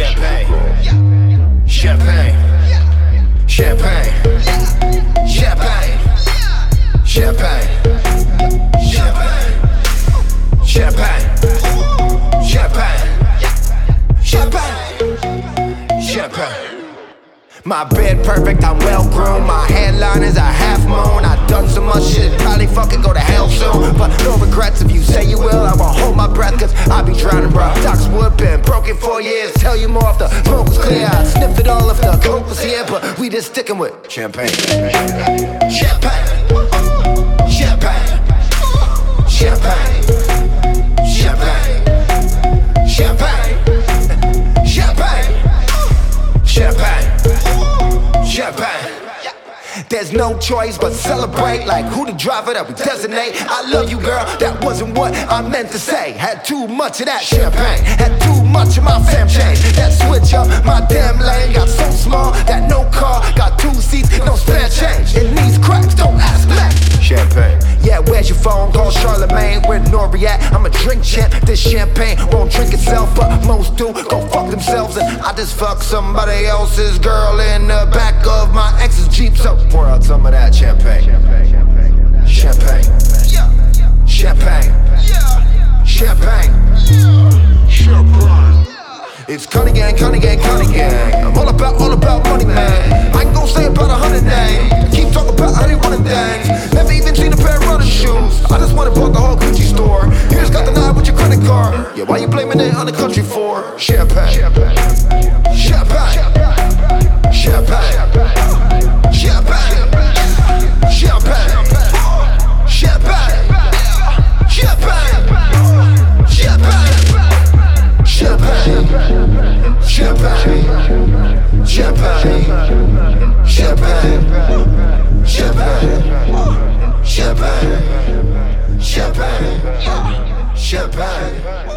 Champagne. Champagne. Champagne. Champagne. Champagne. Champagne. Champagne. Champagne. Champagne. My bed perfect, I'm well groomed. My headline is a half for years. Tell you more the smoke was clear. I sniffed it all the coke was here, but we just sticking with. Champagne. Champagne. There's no choice but celebrate like who the driver that we designate. I love you, girl. That wasn't what I meant to say. Had too much of that champagne. Had too much of my fam change. That switch up my damn lane I'm a drink champ. This champagne won't drink itself, but most do. Go fuck themselves, and I just fuck somebody else's girl in the back of my ex's Jeep. So pour out some of that champagne. Champagne. Champagne. Champagne. Champagne It's Cunningham, Cunningham, Cunningham. I'm all about, all about money, man. Yeah, why you blaming it on the country for? Champagne. Champagne. Champagne. Champagne. Champagne. Champagne. Champagne. Champagne. Champagne. Champagne. Champagne. Champagne. Champagne. Champagne.